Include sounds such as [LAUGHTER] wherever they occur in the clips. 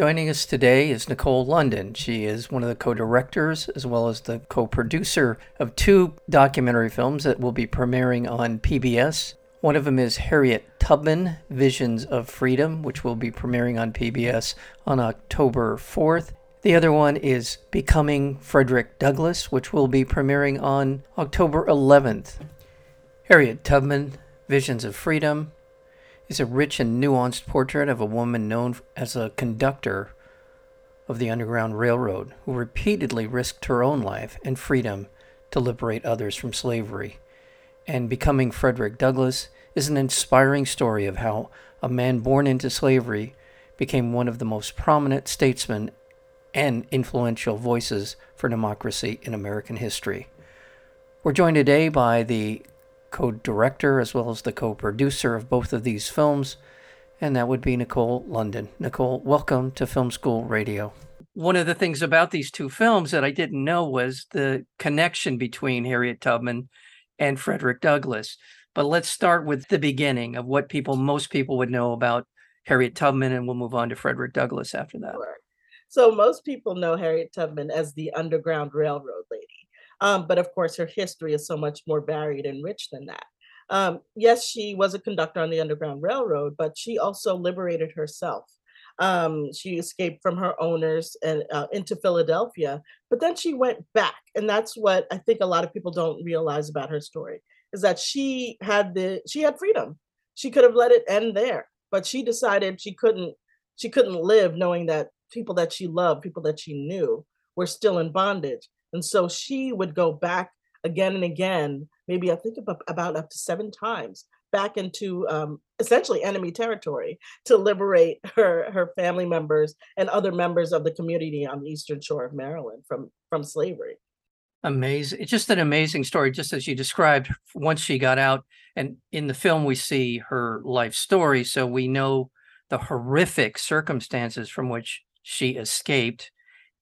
Joining us today is Nicole London. She is one of the co directors as well as the co producer of two documentary films that will be premiering on PBS. One of them is Harriet Tubman Visions of Freedom, which will be premiering on PBS on October 4th. The other one is Becoming Frederick Douglass, which will be premiering on October 11th. Harriet Tubman Visions of Freedom is a rich and nuanced portrait of a woman known as a conductor of the Underground Railroad who repeatedly risked her own life and freedom to liberate others from slavery. And Becoming Frederick Douglass is an inspiring story of how a man born into slavery became one of the most prominent statesmen and influential voices for democracy in American history. We're joined today by the co director as well as the co producer of both of these films, and that would be Nicole London. Nicole, welcome to Film School Radio. One of the things about these two films that I didn't know was the connection between Harriet Tubman and Frederick Douglass. But let's start with the beginning of what people, most people would know about Harriet Tubman, and we'll move on to Frederick Douglass after that. Sure. So, most people know Harriet Tubman as the Underground Railroad lady. Um, but of course, her history is so much more varied and rich than that. Um, yes, she was a conductor on the Underground Railroad, but she also liberated herself. Um, she escaped from her owners and uh, into Philadelphia, but then she went back, and that's what I think a lot of people don't realize about her story is that she had the she had freedom. She could have let it end there, but she decided she couldn't she couldn't live knowing that people that she loved, people that she knew, were still in bondage. And so she would go back again and again, maybe I think about, about up to seven times back into um, essentially enemy territory to liberate [LAUGHS] her her family members and other members of the community on the eastern shore of Maryland from from slavery. Amazing! It's just an amazing story, just as you described. Once she got out, and in the film we see her life story, so we know the horrific circumstances from which she escaped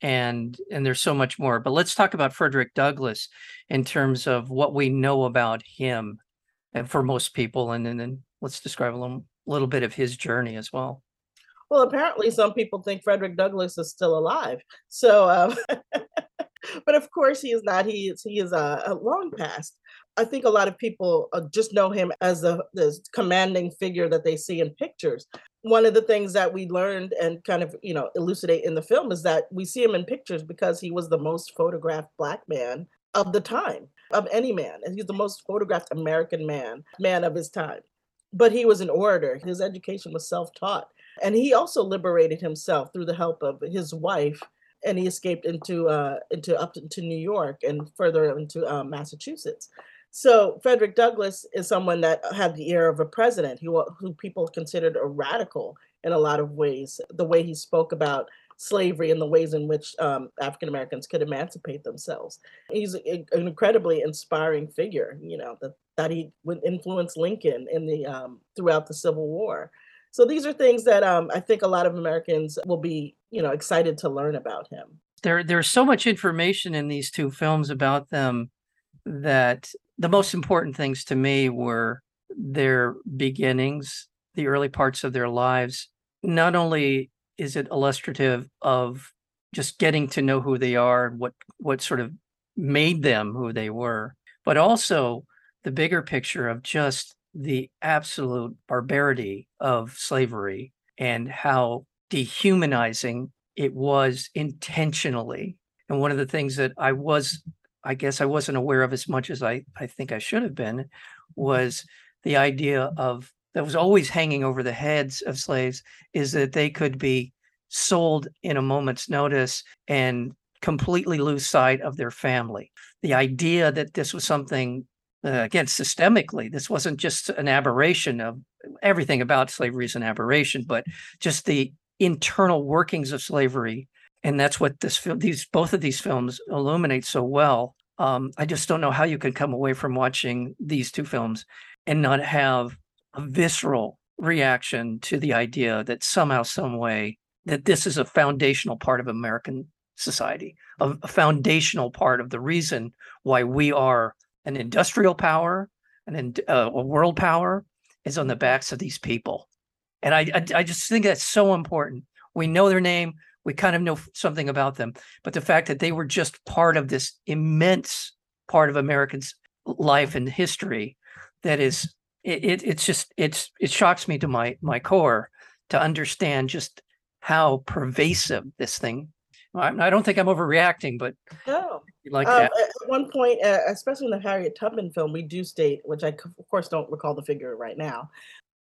and and there's so much more but let's talk about frederick douglass in terms of what we know about him and for most people and, then let's describe a little, little bit of his journey as well well apparently some people think frederick douglass is still alive so um, [LAUGHS] but of course he is not he is he is a, a long past I think a lot of people uh, just know him as the this commanding figure that they see in pictures. One of the things that we learned and kind of, you know, elucidate in the film is that we see him in pictures because he was the most photographed black man of the time, of any man. And he's the most photographed American man, man of his time. But he was an orator. His education was self-taught. And he also liberated himself through the help of his wife and he escaped into uh, into up into New York and further into uh, Massachusetts. So Frederick Douglass is someone that had the ear of a president who, who people considered a radical in a lot of ways. The way he spoke about slavery and the ways in which um, African Americans could emancipate themselves. He's a, an incredibly inspiring figure. You know that that he would influence Lincoln in the um, throughout the Civil War. So these are things that um, I think a lot of Americans will be, you know, excited to learn about him. There, there's so much information in these two films about them that the most important things to me were their beginnings, the early parts of their lives. Not only is it illustrative of just getting to know who they are, what what sort of made them who they were, but also the bigger picture of just the absolute barbarity of slavery and how dehumanizing it was intentionally. And one of the things that I was I guess I wasn't aware of as much as I, I think I should have been mm-hmm. was the idea of that was always hanging over the heads of slaves is that they could be sold in a moment's notice and completely lose sight of their family. The idea that this was something, uh, again, systemically, this wasn't just an aberration of everything about slavery is an aberration, but just the internal workings of slavery. And that's what this film, these both of these films illuminate so well um, I just don't know how you can come away from watching these two films and not have a visceral reaction to the idea that somehow, some way, that this is a foundational part of American society, a, a foundational part of the reason why we are an industrial power, an uh, a world power, is on the backs of these people. And I, I, I just think that's so important. We know their name, we kind of know something about them, but the fact that they were just part of this immense part of Americans' life and history that is it, it it's just it's it shocks me to my my core to understand just how pervasive this thing I don't think I'm overreacting, but no. Like um, at one point, uh, especially in the Harriet Tubman film, we do state, which I of course don't recall the figure right now.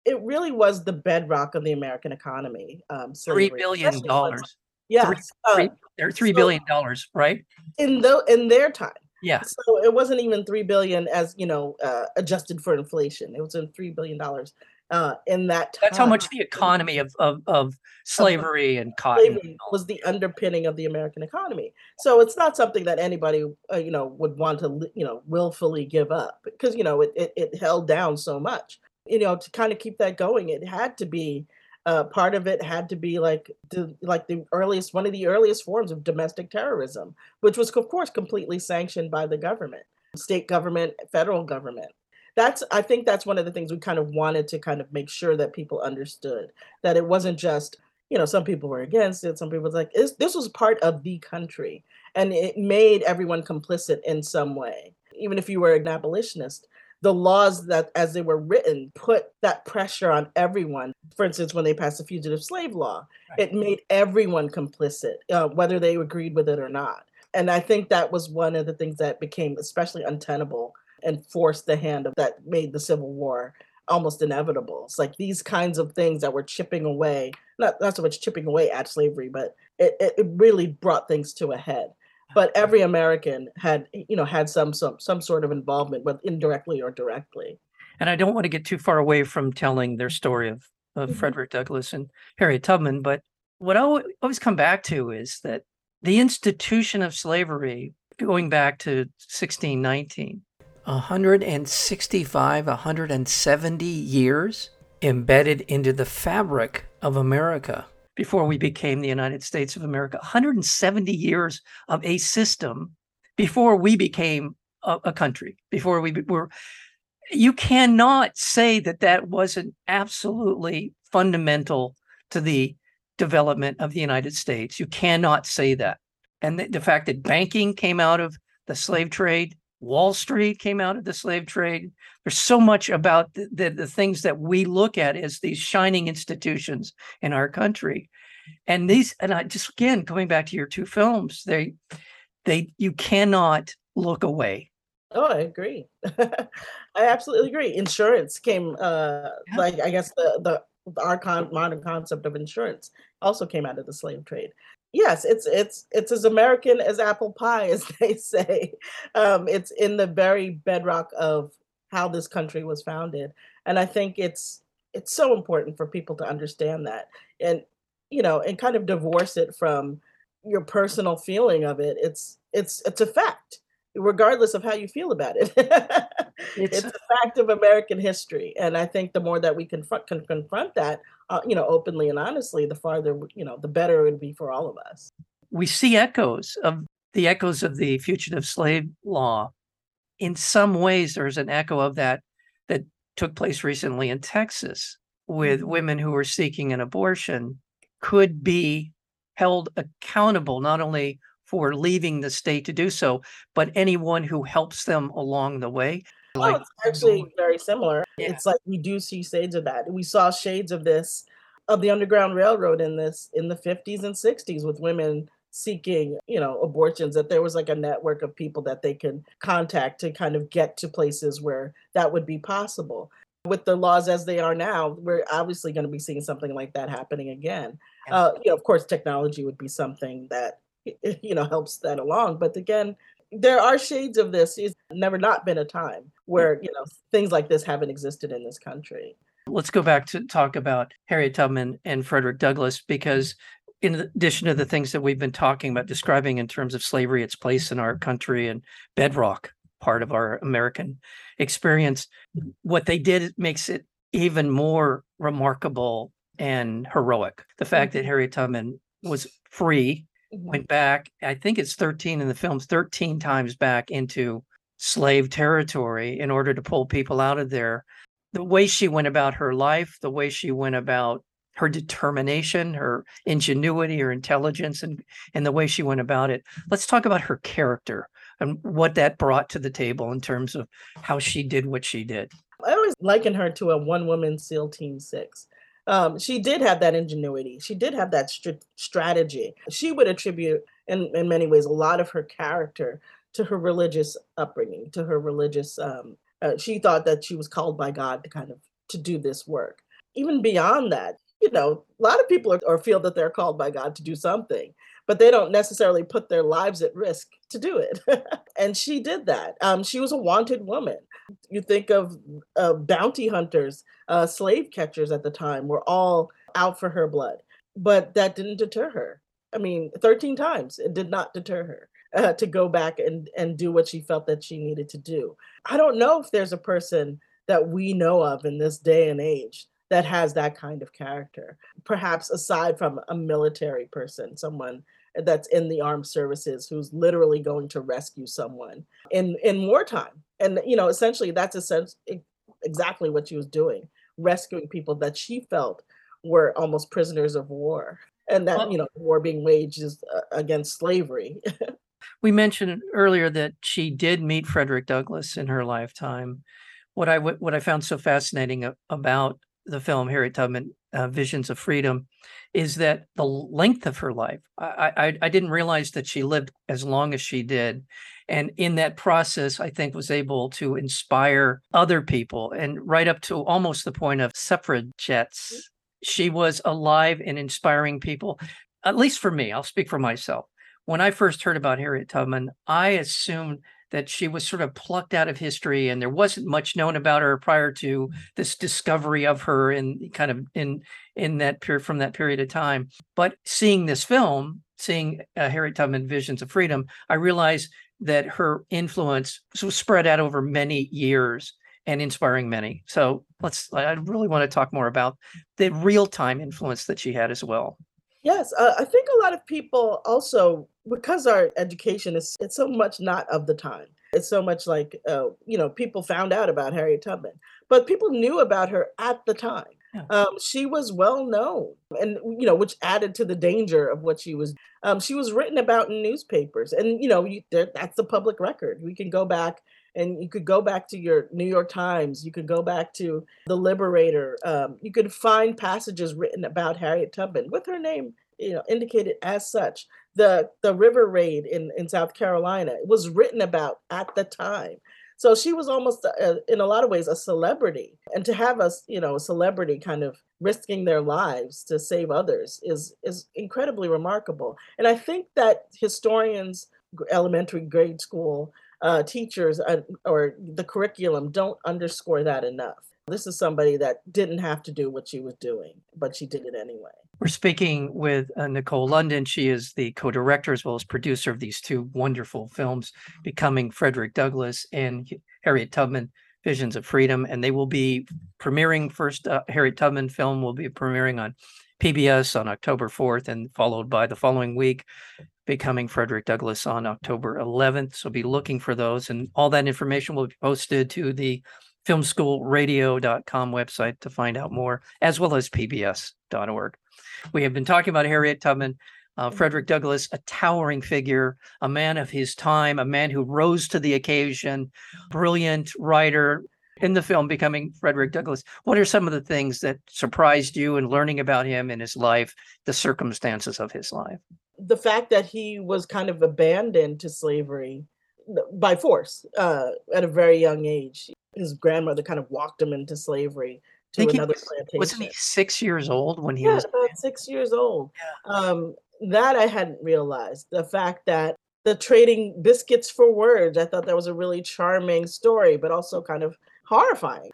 It really was the bedrock of the American economy. Um, three billion dollars. Yeah, three, three, they're three so billion dollars, right? In the in their time. Yeah. So it wasn't even three billion as you know uh, adjusted for inflation. It was in three billion dollars uh, in that time. That's how much the economy of of, of slavery and cotton slavery was the underpinning of the American economy. So it's not something that anybody uh, you know would want to you know willfully give up because you know it, it, it held down so much. You know to kind of keep that going, it had to be. Uh, part of it had to be like the like the earliest one of the earliest forms of domestic terrorism, which was of course completely sanctioned by the government, state government, federal government. That's i think that's one of the things we kind of wanted to kind of make sure that people understood that it wasn't just you know some people were against it some people was like this, this was part of the country and it made everyone complicit in some way. Even if you were an abolitionist the laws that as they were written put that pressure on everyone for instance when they passed the fugitive slave law right. it made everyone complicit uh, whether they agreed with it or not and i think that was one of the things that became especially untenable and forced the hand of that made the Civil War almost inevitable. It's like these kinds of things that were chipping away, not not so much chipping away at slavery, but it, it, it really brought things to a head. But every American had, you know, had some some some sort of involvement, whether indirectly or directly. And I don't want to get too far away from telling their story of, of mm-hmm. Frederick Douglass and Harriet Tubman, but what I always come back to is that the institution of slavery, going back to 1619, 165, 170 years embedded into the fabric of America before we became the United States of America. 170 years of a system before we became a, a country, before we were. You cannot say that that wasn't absolutely fundamental to the development of the United States. You cannot say that. And the, the fact that banking came out of the slave trade, Wall Street came out of the slave trade. There's so much about the, the, the, things that we look at as these shining institutions in our country. And these, and I just again coming back to your two films, they they you cannot look away. Oh, I agree. [LAUGHS] I absolutely agree. Insurance came uh yeah. like I guess the the our con- modern concept of insurance also came out of the slave trade yes, it's it's it's as American as apple pie, [LAUGHS] as they say. Um, it's in the very bedrock of how this country was founded, and I think it's it's so important for people to understand that, and you know, and kind of divorce it from your personal feeling of it. It's it's it's a fact, regardless of how you feel about it. [LAUGHS] it's, it's a fact of American history, and I think the more that we confront can confront that, uh, you know, openly and honestly, the farther, you know, the better it would be for all of us. We see echoes of the echoes of the fugitive slave law. In some ways, there's an echo of that that took place recently in Texas with mm-hmm. women who were seeking an abortion could be held accountable not only for leaving the state to do so, but anyone who helps them along the way. Oh, like, it's actually very similar. Yeah. It's like we do see shades of that. We saw shades of this of the Underground Railroad in this in the 50s and 60s with women seeking, you know, abortions that there was like a network of people that they could contact to kind of get to places where that would be possible. With the laws as they are now, we're obviously going to be seeing something like that happening again. Uh, you know, of course, technology would be something that you know helps that along. But again, there are shades of this. It's never not been a time where, you know, things like this haven't existed in this country. Let's go back to talk about Harriet Tubman and Frederick Douglass because in addition to the things that we've been talking about describing in terms of slavery its place in our country and bedrock part of our American experience. What they did makes it even more remarkable and heroic. The fact that. Harriet Tubman was free, Mhm. went back, I think it's 13 in the films, 13 times back into slave territory in order to pull people out of there. The way she went about her life, the way she went about her determination, her ingenuity, her intelligence, and and the way she went about it. Let's talk about her character and what that brought to the table in terms of how she did what she did. I always liken her to a one woman SEAL Team Six. Um, she did have that ingenuity. She did have that str- strategy. She would attribute, in, in many ways, a lot of her character to her religious upbringing, to her religious. Um, uh, she thought that she was called by God to kind of to do this work. Even beyond that, you know, a lot of people are, or feel that they're called by God to do something, but they don't necessarily put their lives at risk to do it. [LAUGHS] and she did that. Um, she was a wanted woman. You think of uh, bounty hunters, uh, slave catchers at the time were all out for her blood, but that didn't deter her. I mean, 13 times it did not deter her uh, to go back and, and do what she felt that she needed to do. I don't know if there's a person that we know of in this day and age that has that kind of character, perhaps aside from a military person, someone that's in the armed services who's literally going to rescue someone in in wartime. And you know essentially that's essentially exactly what she was doing rescuing people that she felt were almost prisoners of war. And that you know war being waged is, uh, against slavery [LAUGHS] We mentioned earlier that she did meet Frederick Douglass in her lifetime. What I w- what I found so fascinating a- about the film Harriet Tubman, uh, Visions of Freedom, is that the length of her life. I, I I didn't realize that she lived as long as she did, and in that process, I think was able to inspire other people, and right up to almost the point of suffragettes. She was alive and inspiring people. At least for me, I'll speak for myself when I first heard about Harriet Tubman, I assumed that she was sort of plucked out of history and there wasn't much known about her prior to this discovery of her in kind of in in that period from that period of time. But seeing this film, seeing uh, Harriet Tubman Visions of Freedom, I realized that her influence was spread out over many years and inspiring many. So let's I really want to talk more about the real-time influence that she had as well. Yes, uh, I think a lot of people also because our education is it's so much not of the time. It's so much like uh, you know people found out about Harriet Tubman, but people knew about her at the time. Um, she was well known, and you know which added to the danger of what she was. Um, she was written about in newspapers, and you know you, that's the public record. We can go back and you could go back to your New York Times, you could go back to the Liberator, um, you could find passages written about Harriet Tubman with her name, you know, indicated as such. The the river raid in in South Carolina was written about at the time. So she was almost, uh, in a lot of ways, a celebrity, and to have us, you know, a celebrity kind of risking their lives to save others is is incredibly remarkable. And I think that historians, elementary grade school uh, teachers uh, or the curriculum don't underscore that enough. This is somebody that didn't have to do what she was doing, but she did it anyway. We're speaking with uh, Nicole London. She is the co-director as well as producer of these two wonderful films, Becoming Frederick Douglass and Harriet Tubman, Visions of Freedom. And they will be premiering first, uh, Harriet Tubman film will be premiering on PBS on October 4th and followed by the following week, Becoming Frederick Douglass on October 11th. So be looking for those and all that information will be posted to the filmschoolradio.com website to find out more, as well as pbs.org. We have been talking about Harriet Tubman, uh, Frederick Douglass, a towering figure, a man of his time, a man who rose to the occasion, brilliant writer. In the film, becoming Frederick Douglass, what are some of the things that surprised you in learning about him and his life, the circumstances of his life? The fact that he was kind of abandoned to slavery by force uh, at a very young age. His grandmother kind of walked him into slavery to think he another plantation. Wasn't he six years old when he yeah, was? about six years old. Um, that I hadn't realized. The fact that the trading biscuits for words, I thought that was a really charming story, but also kind of horrifying.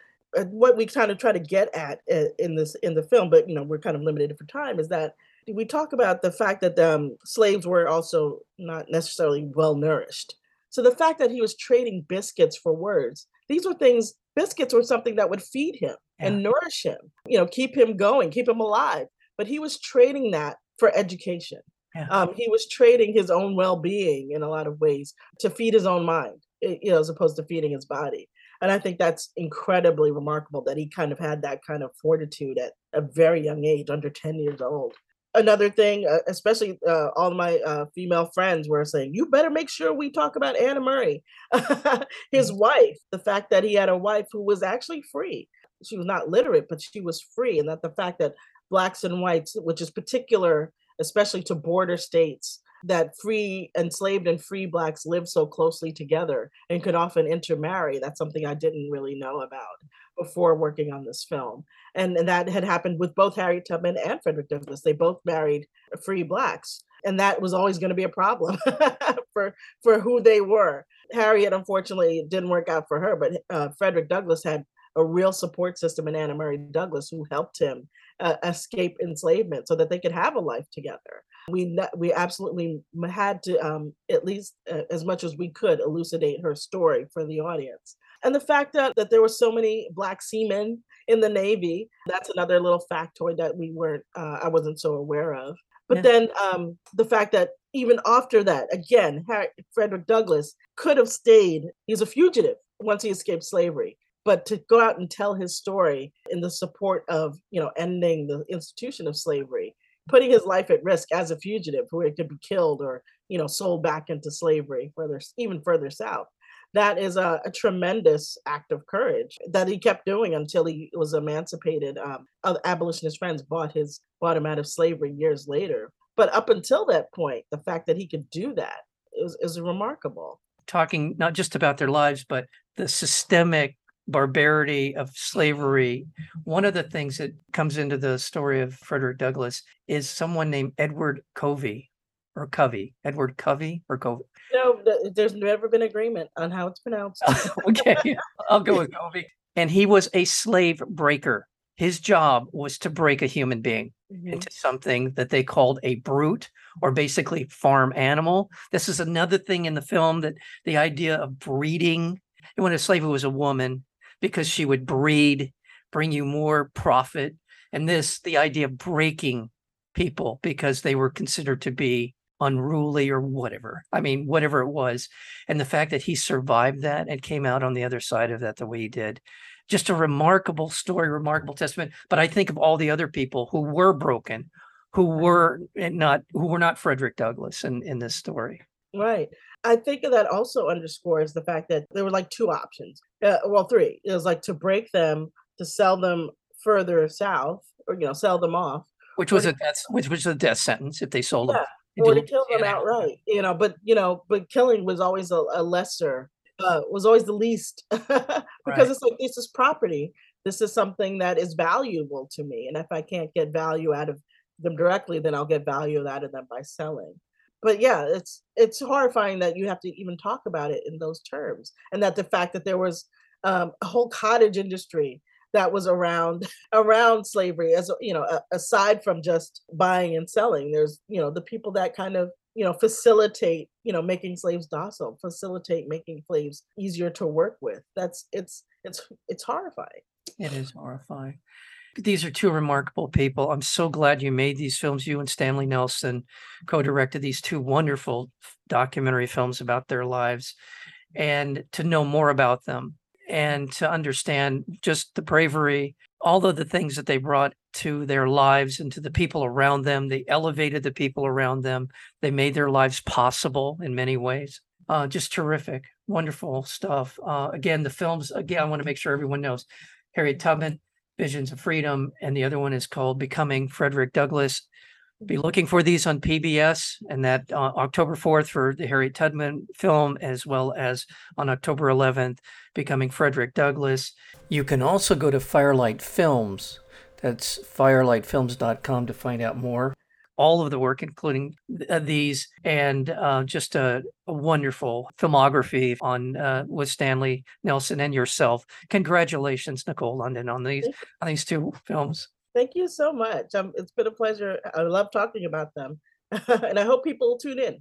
What we kind of try to get at in this in the film, but you know we're kind of limited for time, is that we talk about the fact that um, slaves were also not necessarily well nourished. So the fact that he was trading biscuits for words, these were things, biscuits were something that would feed him yeah. and nourish him, you know, keep him going, keep him alive. But he was trading that for education. Yeah. Um, he was trading his own well-being in a lot of ways to feed his own mind, you know, as opposed to feeding his body. And I think that's incredibly remarkable that he kind of had that kind of fortitude at a very young age, under 10 years old. Another thing, uh, especially uh, all my uh, female friends were saying, you better make sure we talk about Anna Murray, [LAUGHS] his mm-hmm. wife, the fact that he had a wife who was actually free. She was not literate, but she was free. And that the fact that blacks and whites, which is particular especially to border states that free enslaved and free blacks live so closely together and could often intermarry that's something i didn't really know about before working on this film and, and that had happened with both harriet tubman and frederick douglass they both married free blacks and that was always going to be a problem [LAUGHS] for for who they were harriet unfortunately didn't work out for her but uh, frederick douglass had a real support system in anna murray douglass who helped him uh, escape enslavement so that they could have a life together. We we absolutely had to um, at least uh, as much as we could elucidate her story for the audience. And the fact that, that there were so many black seamen in the Navy, that's another little factoid that we weren't, uh, I wasn't so aware of. But yeah. then um, the fact that even after that, again, Harry, Frederick Douglass could have stayed. He's a fugitive once he escaped slavery but to go out and tell his story in the support of you know ending the institution of slavery putting his life at risk as a fugitive who could be killed or you know sold back into slavery further even further south that is a, a tremendous act of courage that he kept doing until he was emancipated um, abolitionist friends bought his bought him out of slavery years later. But up until that point the fact that he could do that is, is remarkable. Talking not just about their lives but the systemic barbarity of slavery, one of the things that comes into the story of Frederick Douglass is someone named Edward Covey or Covey, Edward Covey or Covey. No, there's never been agreement on how it's pronounced. [LAUGHS] okay, I'll go with Covey. And he was a slave breaker. His job was to break a human being mm-hmm. into something that they called a brute or basically farm animal. This is another thing in the film that the idea of breeding. And When a slave was a woman, because she would breed, bring you more profit. And this, the idea of breaking people because they were considered to be unruly or whatever. I mean, whatever it was. And the fact that he survived that and came out on the other side of that the way he did. Just a remarkable story, remarkable testament. But I think of all the other people who were broken, who were not who were not Frederick Douglass in, in this story. Right. I think that also underscores the fact that there were like two options. Uh, well, three. It was like to break them, to sell them further south, or you know, sell them off. Which was a death, which was a death sentence if they sold yeah, them. Or to kill them outright. You know, but you know, but killing was always a, a lesser, uh, was always the least, [LAUGHS] because right. it's like this is property. This is something that is valuable to me, and if I can't get value out of them directly, then I'll get value out of them by selling but yeah, it's it's horrifying that you have to even talk about it in those terms, and that the fact that there was um, a whole cottage industry that was around [LAUGHS] around slavery, as you know, aside from just buying and selling, there's you know the people that kind of you know facilitate you know making slaves docile, facilitate making slaves easier to work with. That's it's it's it's horrifying. It is horrifying. These are two remarkable people. I'm so glad you made these films. You and Stanley Nelson co-directed these two wonderful documentary films about their lives and to know more about them and to understand just the bravery, all of the things that they brought to their lives and to the people around them. They elevated the people around them. They made their lives possible in many ways. Uh, just terrific, wonderful stuff. Uh, again, the films, again, I want to make sure everyone knows Harriet Tubman, Visions of Freedom, and the other one is called Becoming Frederick Douglass. Be looking for these on PBS and that uh, October 4th for the Harriet Tubman film, as well as on October 11th, Becoming Frederick Douglass. You can also go to Firelight Films. That's firelightfilms.com to find out more all of the work, including uh, these, and uh, just a, a, wonderful filmography on uh, with Stanley Nelson and yourself. Congratulations, Nicole London, on these on these two films. Thank you so much. Um, it's been a pleasure. I love talking about them. [LAUGHS] and I hope people tune in.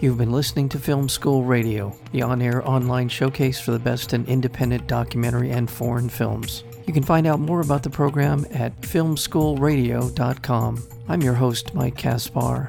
You've been listening to Film School Radio, the on air online showcase for the best in independent documentary and foreign films. You can find out more about the program at filmschoolradio.com. I'm your host, Mike Kaspar.